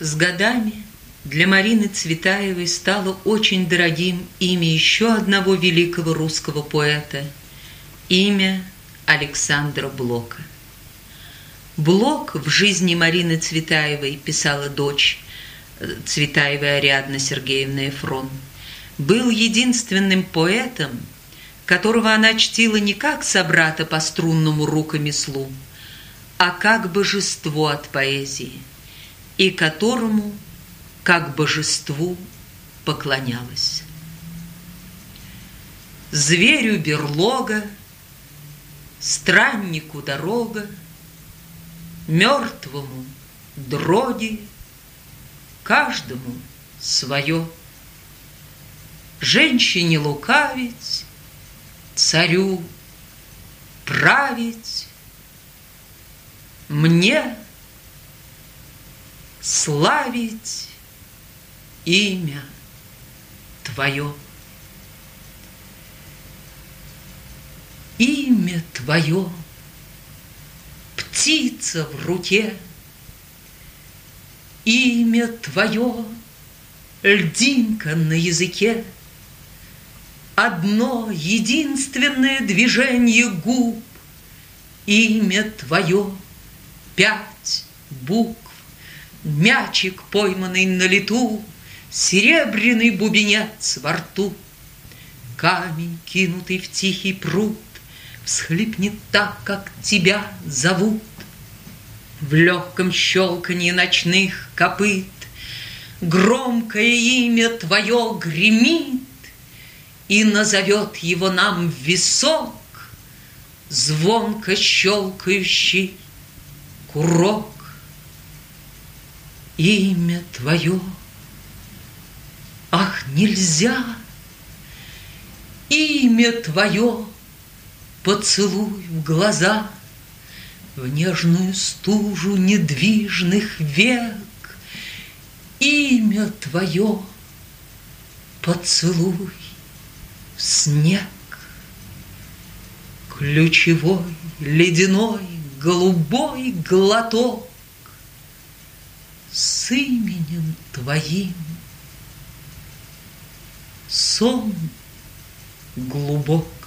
С годами для Марины Цветаевой стало очень дорогим имя еще одного великого русского поэта, имя Александра Блока. Блок в жизни Марины Цветаевой, писала дочь э, Цветаевой Ариадна Сергеевна Эфрон, был единственным поэтом, которого она чтила не как собрата по струнному рукомеслу, а как божество от поэзии, и которому, как божеству, поклонялась. Зверю берлога, страннику дорога, Мертвому дроги, каждому свое. Женщине лукавить, царю править, мне славить имя Твое. Имя Твое, птица в руке, Имя Твое, льдинка на языке, Одно единственное движение губ, Имя Твое, пять букв, Мячик, пойманный на лету, Серебряный бубенец во рту, Камень, кинутый в тихий пруд, Всхлипнет так, как тебя зовут. В легком щелканье ночных копыт Громкое имя твое гремит, и назовет его нам висок, Звонко щелкающий курок. Имя твое, ах, нельзя, Имя твое, поцелуй в глаза, В нежную стужу недвижных век, Имя твое, поцелуй снег. Ключевой, ледяной, голубой глоток Именем твоим сон глубок.